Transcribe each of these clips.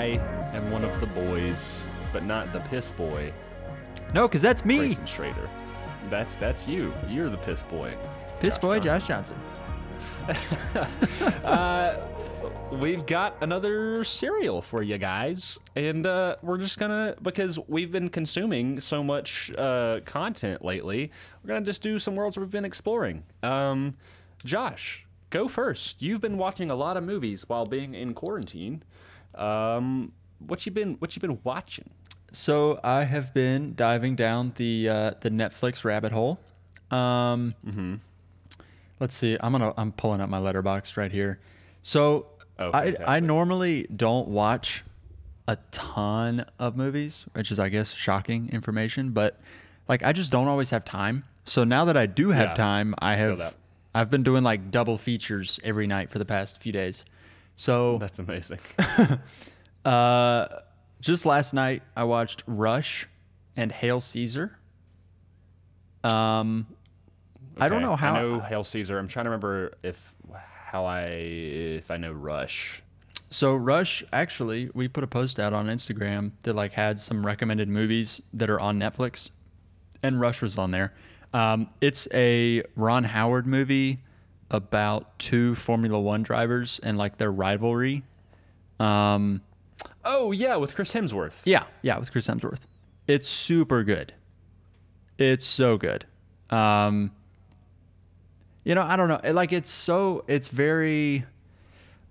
I am one of the boys, but not the piss boy, No, because that's me. Grayson Schrader. That's that's you. You're the piss boy. Piss Josh boy Johnson. Josh Johnson. uh, we've got another serial for you guys, and uh, we're just gonna because we've been consuming so much uh, content lately. We're gonna just do some worlds we've been exploring. Um, Josh, go first. You've been watching a lot of movies while being in quarantine. Um, what you been What you been watching? So I have been diving down the uh, the Netflix rabbit hole. Um, Mm-hmm. Let's see. I'm gonna I'm pulling up my Letterboxd right here. So Oh, I I normally don't watch a ton of movies, which is I guess shocking information, but like I just don't always have time. So now that I do have Yeah, time, I have. I've been doing like double features every night for the past few days. So That's amazing. uh, just last night, I watched Rush and Hail Caesar. Um, I don't know how. I know Hail Caesar. I'm trying to remember if how I if I know Rush. So Rush, actually, we put a post out on Instagram that like had some recommended movies that are on Netflix, and Rush was on there. Um, it's a Ron Howard movie about two Formula One drivers and like their rivalry. Um, Oh yeah, with Chris Hemsworth. Yeah, yeah, with Chris Hemsworth. It's super good. It's so good. Um, you know, I don't know. Like it's so it's very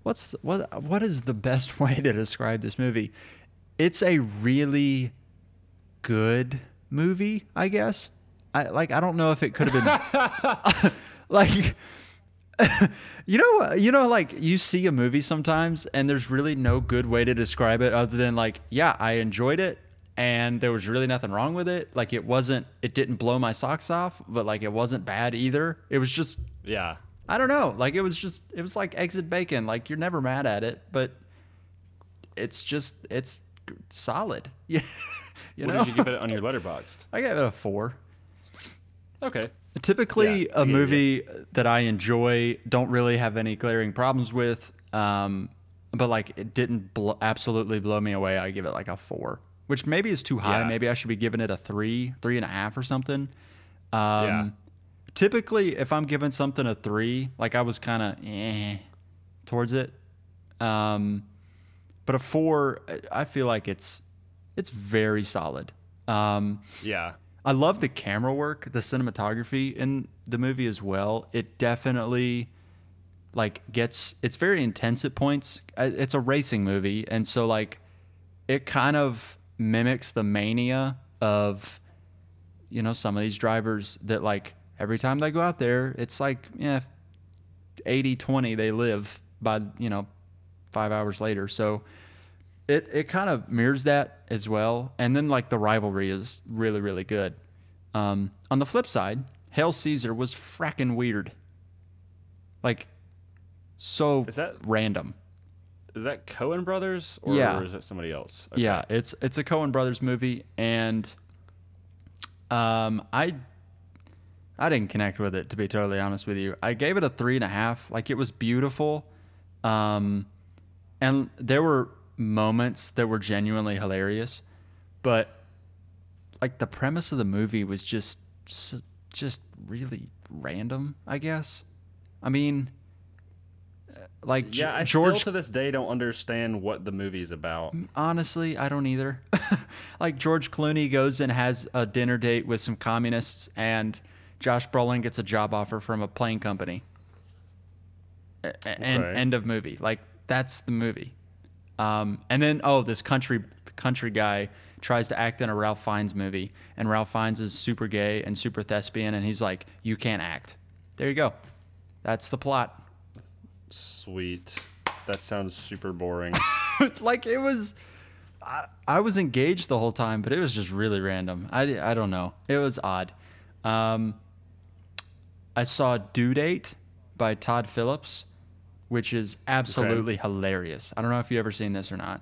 what's what what is the best way to describe this movie? It's a really good movie, I guess. I like I don't know if it could have been like you know uh, you know like you see a movie sometimes and there's really no good way to describe it other than like yeah i enjoyed it and there was really nothing wrong with it. Like it wasn't it didn't blow my socks off but like it wasn't bad either. It was just Yeah. i don't know. Like it was just it was like Exit bacon. Like you're never mad at it but it's just it's solid. Yeah you what know? did you give it on your Letterboxd? i gave it a four Okay. Typically, Yeah, I a get movie that I enjoy, don't really have any glaring problems with, um, but like it didn't bl- absolutely blow me away. I give it like a four, which maybe is too high. Yeah. Maybe I should be giving it a three, three and a half or something. Um, Yeah. Typically, if I'm giving something a three, like I was kind of eh towards it, um, but a four, I- I feel like it's it's very solid. Um, Yeah. I love the camera work, the cinematography in the movie as well. It definitely like gets it's very intense at points. It's a racing movie and so like it kind of mimics the mania of you know some of these drivers that like every time they go out there it's like yeah 80 20 they live by you know 5 hours later. So it it kind of mirrors that as well. And then like the rivalry is really really good. Um, on the flip side, Hail Caesar was fracking weird. Like so Is that- random. Is that Coen Brothers or Yeah. is it somebody else? Okay. Yeah, it's it's a Coen Brothers movie, and um, I I didn't connect with it to be totally honest with you. I gave it a three and a half. Like it was beautiful, um, and there were moments that were genuinely hilarious, but like the premise of the movie was just just really random. I guess. I mean. uh, Like Yeah, I George still to this day don't understand what the movie's about. Honestly, I don't either. like George Clooney goes and has a dinner date with some communists, and Josh Brolin gets a job offer from a plane company. A- a- And Okay. end of movie. Like that's the movie. Um, and then oh, this country country guy tries to act in a Ralph Fiennes movie, and Ralph Fiennes is super gay and super thespian, and he's like, "You can't act." There you go. That's the plot. Sweet. That sounds super boring. like it was I, I was engaged the whole time but it was just really random i, I don't know it was odd um, i saw due date by todd phillips which is absolutely hilarious i don't know if you've ever seen this or not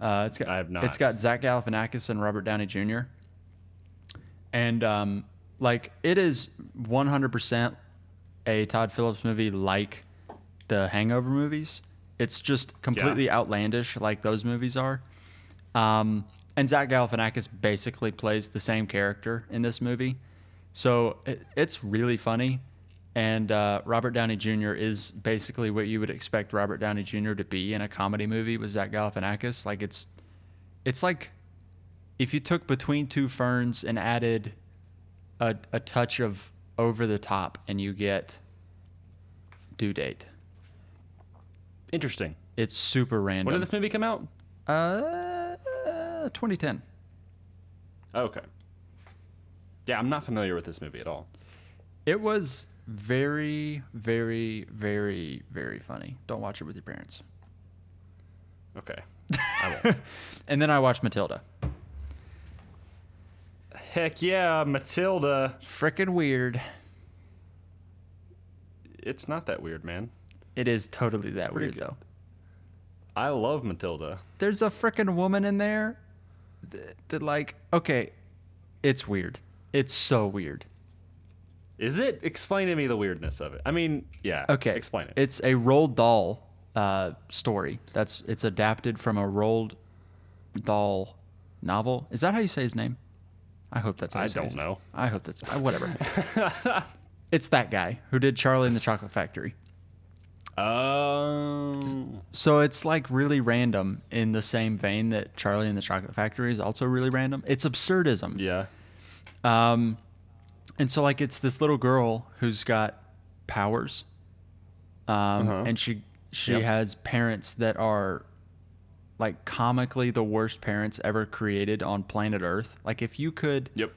uh, it's got, I have not. It's got Zach Galifianakis and Robert Downey Jr. And um, like it is 100% a Todd Phillips movie, like the Hangover movies. It's just completely outlandish, like those movies are. Um, and Zach Galifianakis basically plays the same character in this movie, so it, it's really funny. And uh, Robert Downey Jr. is basically what you would expect Robert Downey Jr. to be in a comedy movie with Zach Galifianakis. Like it's, it's like if you took Between Two Ferns and added a, a touch of over the top, and you get Due Date. Interesting. It's super random. When did this movie come out? Uh, 2010. Okay. Yeah, I'm not familiar with this movie at all. It was very, very, very, very funny. Don't watch it with your parents. Okay. I won't. And then I watched Matilda. Heck yeah, Matilda. Frickin' weird. It's not that weird, man. It is totally that weird good. though. I love Matilda. There's a frickin' woman in there that, that like okay, it's weird. It's so weird. Is it? Explain to me the weirdness of it. I mean, yeah. Okay. Explain it. It's a Roald Dahl uh, story. That's it's adapted from a Roald Dahl novel. Is that how you say his name? I hope that's how I say don't know. I hope that's uh, whatever. it's that guy who did Charlie and the Chocolate Factory. Um. So it's like really random in the same vein that Charlie and the Chocolate Factory is also really random. It's absurdism. Yeah. Um, and so like it's this little girl who's got powers, um, Uh-huh. and she she Yep. has parents that are like comically the worst parents ever created on planet Earth. Like if you could Yep.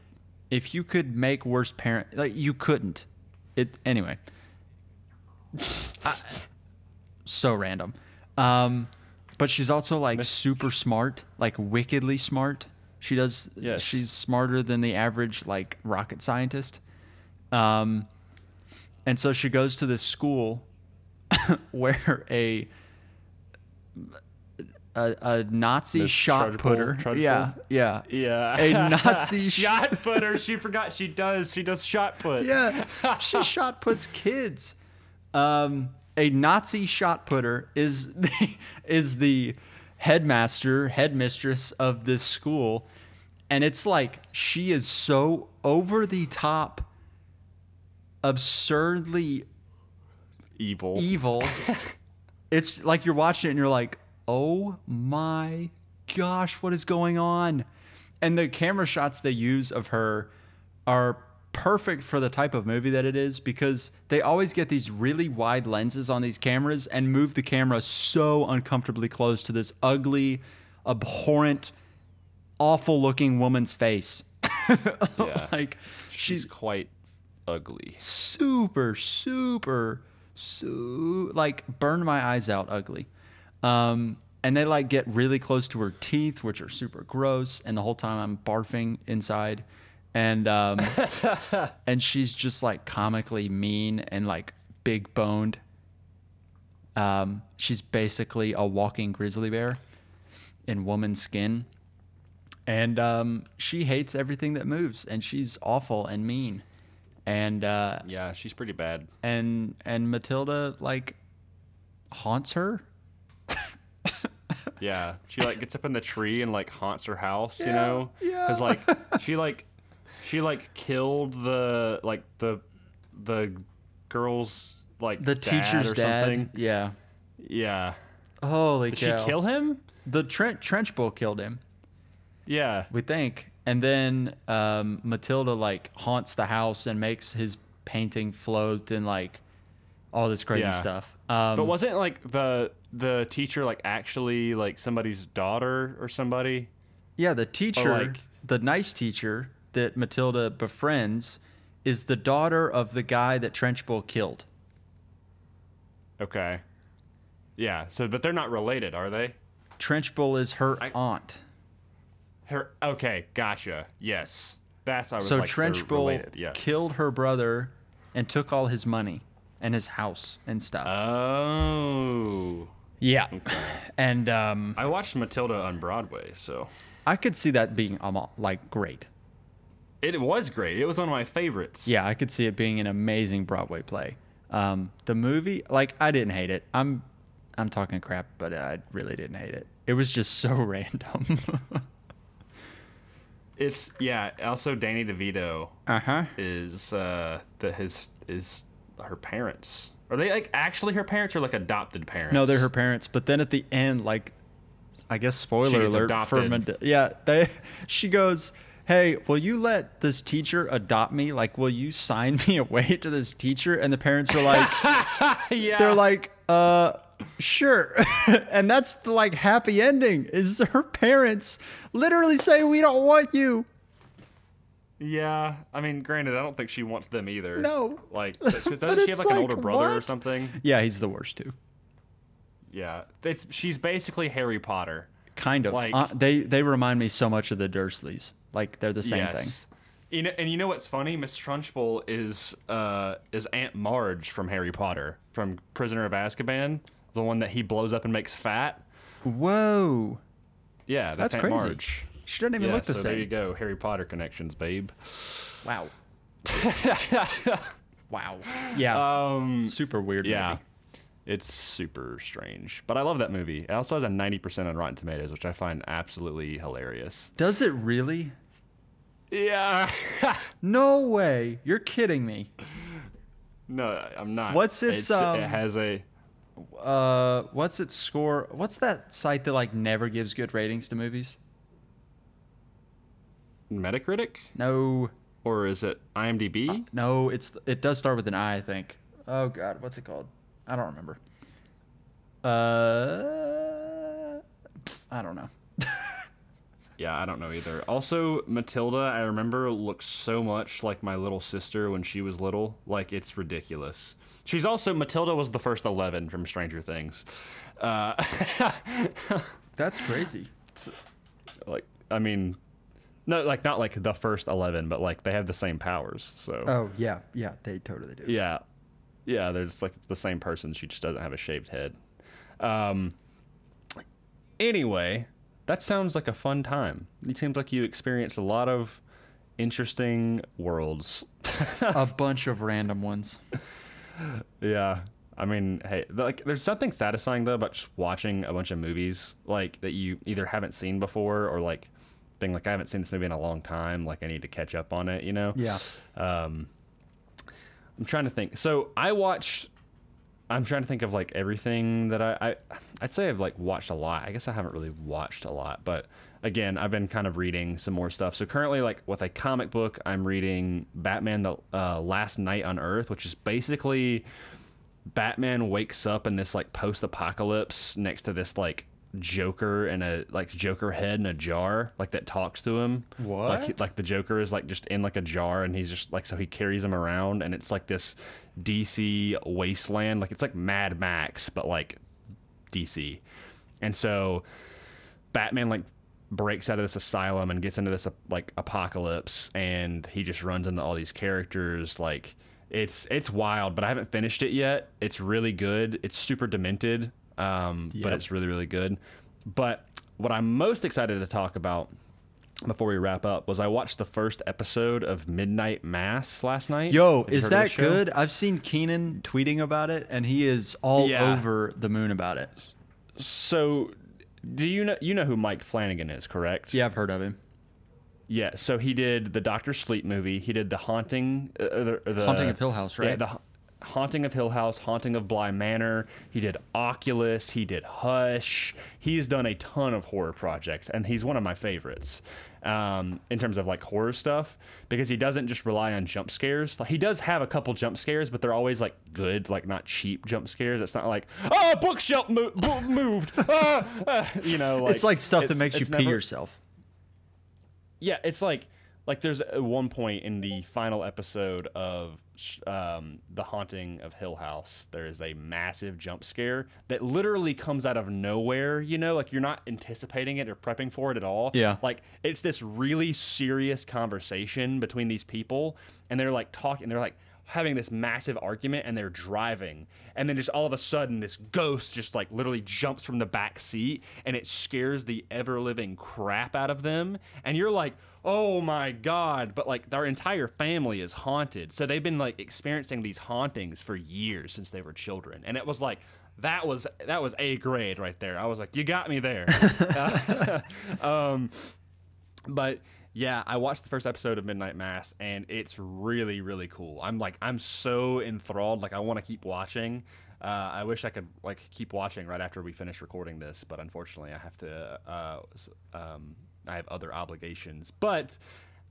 if you could make worst parent like you couldn't. It anyway. so random. Um, but she's also like super smart, like wickedly smart. She does. Yes. She's smarter than the average like rocket scientist. Um, and so she goes to this school where a a, a Nazi Miss shot putter. Yeah, yeah, Yeah. A Nazi shot putter. She forgot she does. She does shot put. yeah. She shot puts kids. Um, a Nazi shot putter is the, is the headmaster, headmistress of this school, and it's like she is so over the top, absurdly Evil. evil. it's like you're watching it and you're like, oh my gosh, what is going on? And the camera shots they use of her are perfect for the type of movie that it is because they always get these really wide lenses on these cameras and move the camera so uncomfortably close to this ugly, abhorrent, awful looking woman's face. Yeah. like She's she's quite ugly. super, super, so like burn my eyes out ugly. Um, and they like get really close to her teeth, which are super gross. And the whole time I'm barfing inside. And um, and she's just like comically mean and like big boned. Um, she's basically a walking grizzly bear in woman skin. And um, she hates everything that moves, and she's awful and mean. And uh, Yeah, she's pretty bad. and and Matilda like haunts her. Yeah, she like gets up in the tree and like haunts her house, you Yeah, know? yeah. Cuz like she like she like killed the like the the girl's like The dad teacher's or dad. something. Yeah. Yeah. Holy Did cow. she kill him? The Trent Trench Bull killed him, Yeah. we think. And then um, Matilda like haunts the house and makes his painting float and like all this crazy Yeah. stuff. Um, But wasn't like the the teacher like actually like somebody's daughter or somebody? yeah, the teacher, like- the nice teacher that Matilda befriends, is the daughter of the guy that Trenchbull killed. Okay. Yeah. So but they're not related, are they? Trenchbull is her I- aunt. Her okay, gotcha. Yes. That's I was So like Trench they're Yeah. killed her brother and took all his money and his house and stuff. Oh. yeah. And um, I watched Matilda on Broadway, so I could see that being um, like great. It was great. It was one of my favorites. Yeah, I could see it being an amazing Broadway play. Um, the movie, like, I didn't hate it. I'm, I'm talking crap, but I really didn't hate it. It was just so random. It's yeah. Also, Danny DeVito uh huh. is uh the his is her parents. Are they like actually her parents or like adopted parents? No, they're her parents. But then at the end, like, I guess spoiler alert for adopted. Mende- yeah, they. She goes, "Hey, will you let this teacher adopt me? Like, will you sign me away to this teacher?" And the parents are like, yeah. they're like, "Uh, sure." and that's the like happy ending. Is her parents literally say, "We don't want you." Yeah, I mean, granted, I don't think she wants them either. No. like, doesn't she have it's like, an older brother or something? Yeah, he's the worst too. Yeah, it's she's basically Harry Potter. Kind of. Like- uh, they they remind me so much of the Dursleys. Like they're the same thing. yes. You know, and you know what's funny? Miss Trunchbull is uh is Aunt Marge from Harry Potter, from Prisoner of Azkaban, the one that he blows up and makes fat. Whoa. Yeah, that's, That's Aunt crazy. Marge. She doesn't even yeah, look the so same. there you go, Harry Potter connections, babe. Wow. wow. Yeah. Um, Super weird. yeah, movie. It's super strange, but I love that movie. It also has a ninety percent on Rotten Tomatoes, which I find absolutely hilarious. Does it really? Yeah. No way. You're kidding me. no, I'm not. What's its, It's- um, it has a. Uh, what's its score? What's that site that like never gives good ratings to movies? Metacritic, No, or is it IMDb? no. It's it does start with an I, I think. Oh God, what's it called? I don't remember. Uh, I don't know. Yeah, I don't know either. Also, Matilda, I remember looks so much like my little sister when she was little. Like it's ridiculous. She's also Matilda was the first Eleven from Stranger Things. Uh, That's crazy. like I mean, no, like not like the first Eleven, but like they have the same powers. So Oh yeah, yeah. They totally do. yeah, yeah, they're just like the same person. She just doesn't have a shaved head. Um. Anyway, that sounds like a fun time. It seems like you experienced a lot of interesting worlds. A bunch of random ones. yeah. I mean, hey, like, there's something satisfying though about just watching a bunch of movies like that you either haven't seen before or like being like, I haven't seen this movie in a long time. Like, I need to catch up on it. You know? Yeah. Um, I'm trying to think. So I watched. I'm trying to think of like everything that I, I I'd say I've like watched a lot. I guess I haven't really watched a lot, but again, I've been kind of reading some more stuff. So currently, like with a comic book, I'm reading Batman: The uh, Last Night on Earth, which is basically Batman wakes up in this like post-apocalypse next to this like Joker and a like Joker head in a jar, like that talks to him. Like What? like the Joker is like just in like a jar, and he's just like so he carries him around, and it's like this DC wasteland, like it's like Mad Max, but like DC, and so Batman like breaks out of this asylum and gets into this like apocalypse and he just runs into all these characters. Like it's it's wild but I haven't finished it yet. It's really good. It's super demented um, but it's really really good but what I'm most excited to talk about before we wrap up was I watched the first episode of Midnight Mass last night Yo, is that good? I've seen Keenan tweeting about it, and he is all Yeah. over the moon about it. so do you know you know who Mike Flanagan is correct Yeah, I've heard of him. Yeah, so he did the Doctor Sleep movie. He did the Haunting, uh, the, the Haunting of Hill House, Yeah, right? the Ha- Haunting of Hill House, Haunting of Bly Manor. He did Oculus. He did Hush. He's done a ton of horror projects, and he's one of my favorites um, in terms of like horror stuff because he doesn't just rely on jump scares. Like he does have a couple jump scares, but they're always like good, like not cheap jump scares. It's not like oh bookshelf mo- bo- moved, ah, ah," you know. Like, it's like stuff that makes you pee never- yourself. yeah, it's like like there's one point in the final episode of um, the haunting of Hill House. There is a massive jump scare that literally comes out of nowhere. You know, like you're not anticipating it or prepping for it at all. Yeah. like it's this really serious conversation between these people, and they're like talking. They're like having this massive argument and they're driving. And then just all of a sudden this ghost just like literally jumps from the back seat and it scares the ever living crap out of them. And you're like oh my god. But like their entire family is haunted. So they've been like experiencing these hauntings for years since they were children. And it was like that was that was a grade right there. I was like you got me there. Um but yeah, I watched the first episode of Midnight Mass, and it's really, really cool. I'm like, I'm so enthralled. Like, I want to keep watching. Uh, I wish I could like keep watching right after we finish recording this, but unfortunately, I have to. Uh, um, I have other obligations. But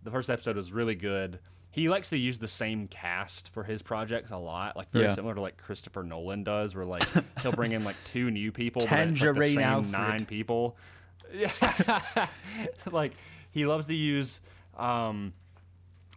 the first episode was really good. He likes to use the same cast for his projects a lot, like very Yeah. similar to like Christopher Nolan does, where like he'll bring in like two new people, but it's like the same Alfred. nine people. Yeah, like he loves to use um,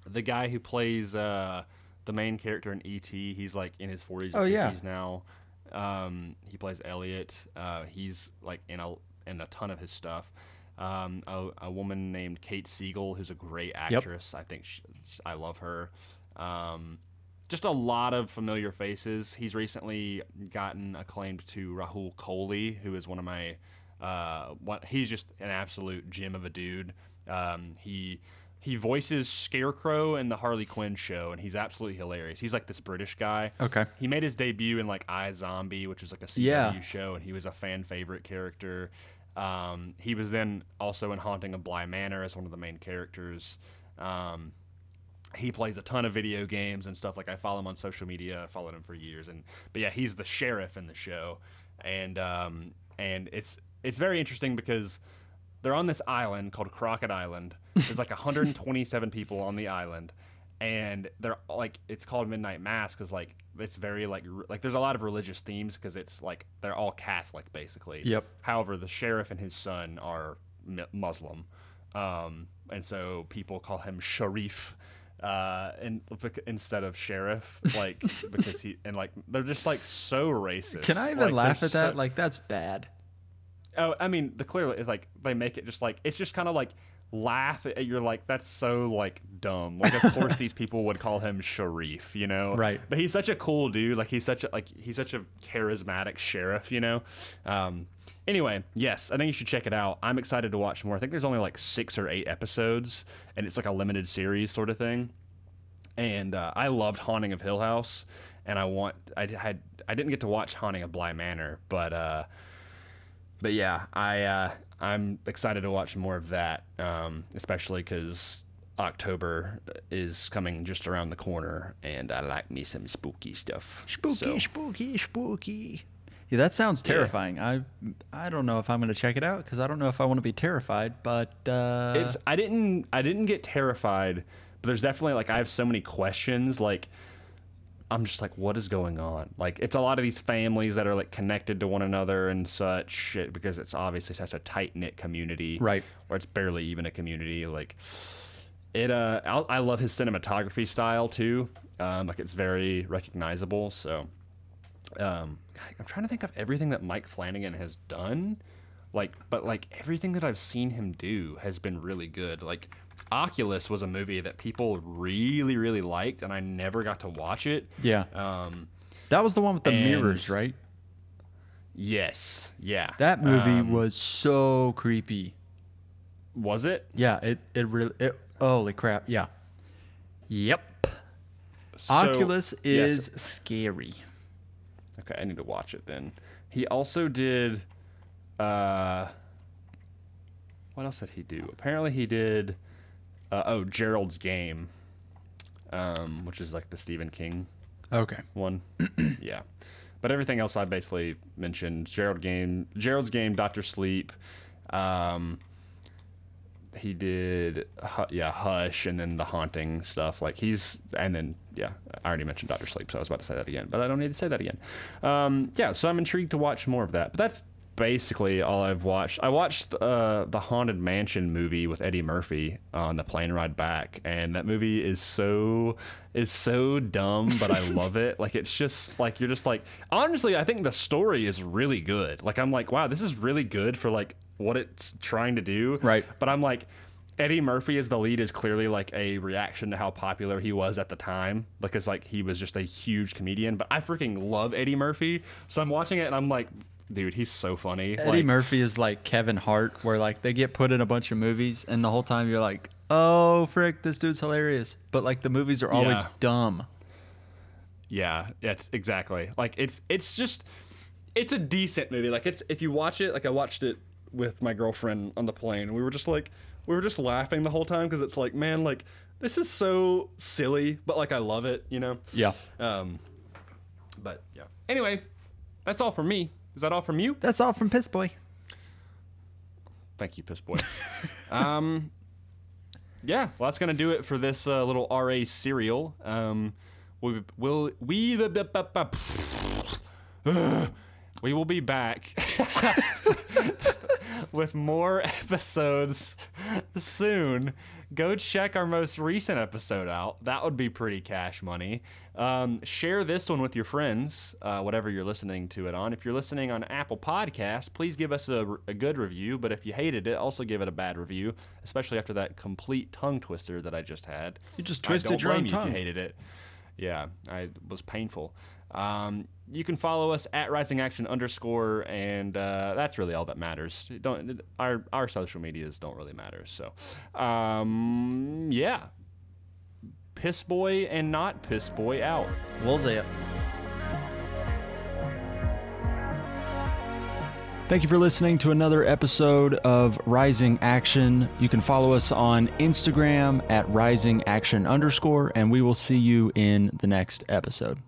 the guy who plays uh, the main character in ET. He's like in his 40s or Oh, 50s yeah. now. Um, he plays Elliot. Uh, he's like in a in a ton of his stuff. Um, a, a woman named Kate Siegel, who's a great actress. I think she, I love her. Um, just a lot of familiar faces. He's recently gotten acclaimed to Rahul Kohli, who is one of my. Uh, what he's just an absolute gem of a dude. Um, he he voices Scarecrow in the Harley Quinn show, and he's absolutely hilarious. He's like this British guy. Okay. He made his debut in like iZombie, which was like a CW Yeah. show, and he was a fan favorite character. Um, he was then also in Haunting of Bly Manor as one of the main characters. Um, he plays a ton of video games and stuff. Like I follow him on social media. I followed him for years, and but yeah, he's the sheriff in the show, and um, and it's it's very interesting because they're on this island called Crockett Island. There's like 127 people on the island, and they're like it's called Midnight Mass because like it's very like re- like there's a lot of religious themes because it's like they're all Catholic basically. Yep. However, the sheriff and his son are mu- Muslim, um, and so people call him Sharif. Uh, and instead of sheriff, like because he and like they're just like so racist. Can I even Like, laugh at that? like that's bad. Oh, I mean, the clearly is like they make it just like it's just kind of like laugh at you're like that's so like dumb. Like of course these people would call him Sharif, you know? Right. But he's such a cool dude. Like he's such a like he's such a charismatic sheriff, you know? Um anyway, yes, I think you should check it out. I'm excited to watch more. I think there's only like 6 or 8 episodes and it's like a limited series sort of thing and uh, I loved Haunting of Hill House, and I want I had I didn't get to watch Haunting of Bly Manor, but uh, but yeah, I uh, I'm excited to watch more of that, um, especially because October is coming just around the corner, and I like me some spooky stuff. So, spooky, spooky. Yeah, that sounds terrifying. I I don't know if I'm going to check it out because I don't know if I want to be terrified. But uh, it's I didn't I didn't get terrified, but there's definitely like I have so many questions like I'm just like what is going on? Like it's a lot of these families that are like connected to one another and such shit because it's obviously such a tight knit community. Right. Or it's barely even a community like it uh I, I love his cinematography style too. Um like it's very recognizable so um I'm trying to think of everything that Mike Flanagan has done. Like but like everything that I've seen him do has been really good. Like Oculus was a movie that people really really liked and I never got to watch it. yeah, Um that was the one with the mirrors, right? yes. Yeah. That movie Um, was so creepy. was it? Yeah, it it really. It, holy crap! Yeah. Yep. So- Oculus yes. is scary. Okay, I need to watch it then. He also did uh what else did he do? Apparently he did uh, oh, Gerald's Game. Um, which is like the Stephen King Okay. one. yeah. But everything else I basically mentioned Gerald Game, Gerald's Game, Doctor Sleep. Um, he did, yeah, Hush, and then the haunting stuff. Like he's, and then yeah, I already mentioned Doctor Sleep, so I was about to say that again, but I don't need to say that again. Um, yeah, so I'm intrigued to watch more of that. But that's basically all I've watched. I watched uh, the Haunted Mansion movie with Eddie Murphy on the plane ride back, and that movie is so is so dumb, but I love it. Like it's just like you're just like honestly, I think the story is really good. Like I'm like, wow, this is really good for like what it's trying to do. Right. But I'm like, Eddie Murphy as the lead is clearly like a reaction to how popular he was at the time because like he was just a huge comedian. But I freaking love Eddie Murphy, so I'm watching it and I'm like, dude, he's so funny. Eddie like, Murphy is like Kevin Hart, where like they get put in a bunch of movies, and the whole time you're like, "Oh, frick, this dude's hilarious," but like the movies are always Yeah. dumb. Yeah, it's exactly like it's it's just it's a decent movie. Like it's if you watch it, like I watched it with my girlfriend on the plane, and we were just like we were just laughing the whole time because it's like man, like this is so silly, but like I love it, you know. Yeah, Um, but yeah. Anyway, that's all for me. Is that all from you? that's all from Piss Boy. Thank you, piss boy. um, yeah, well, that's gonna do it for this uh, little RA serial. Um, we will we the we will be back with more episodes soon. Go check our most recent episode out. That would be pretty cash money. Um, share this one with your friends, uh, whatever you're listening to it on. If you're listening on Apple Podcasts, please give us a, a good review. But if you hated it, also give it a bad review, especially after that complete tongue twister that I just had. You just I twisted don't your own you if tongue. you hated it. Yeah, I it was painful. Um, you can follow us at Rising Action underscore, and uh, that's really all that matters. Don't our our social medias don't really matter. So, um, yeah, piss boy and not piss boy out. We'll see it. Thank you for listening to another episode of Rising Action. You can follow us on Instagram at Rising Action underscore, and we will see you in the next episode.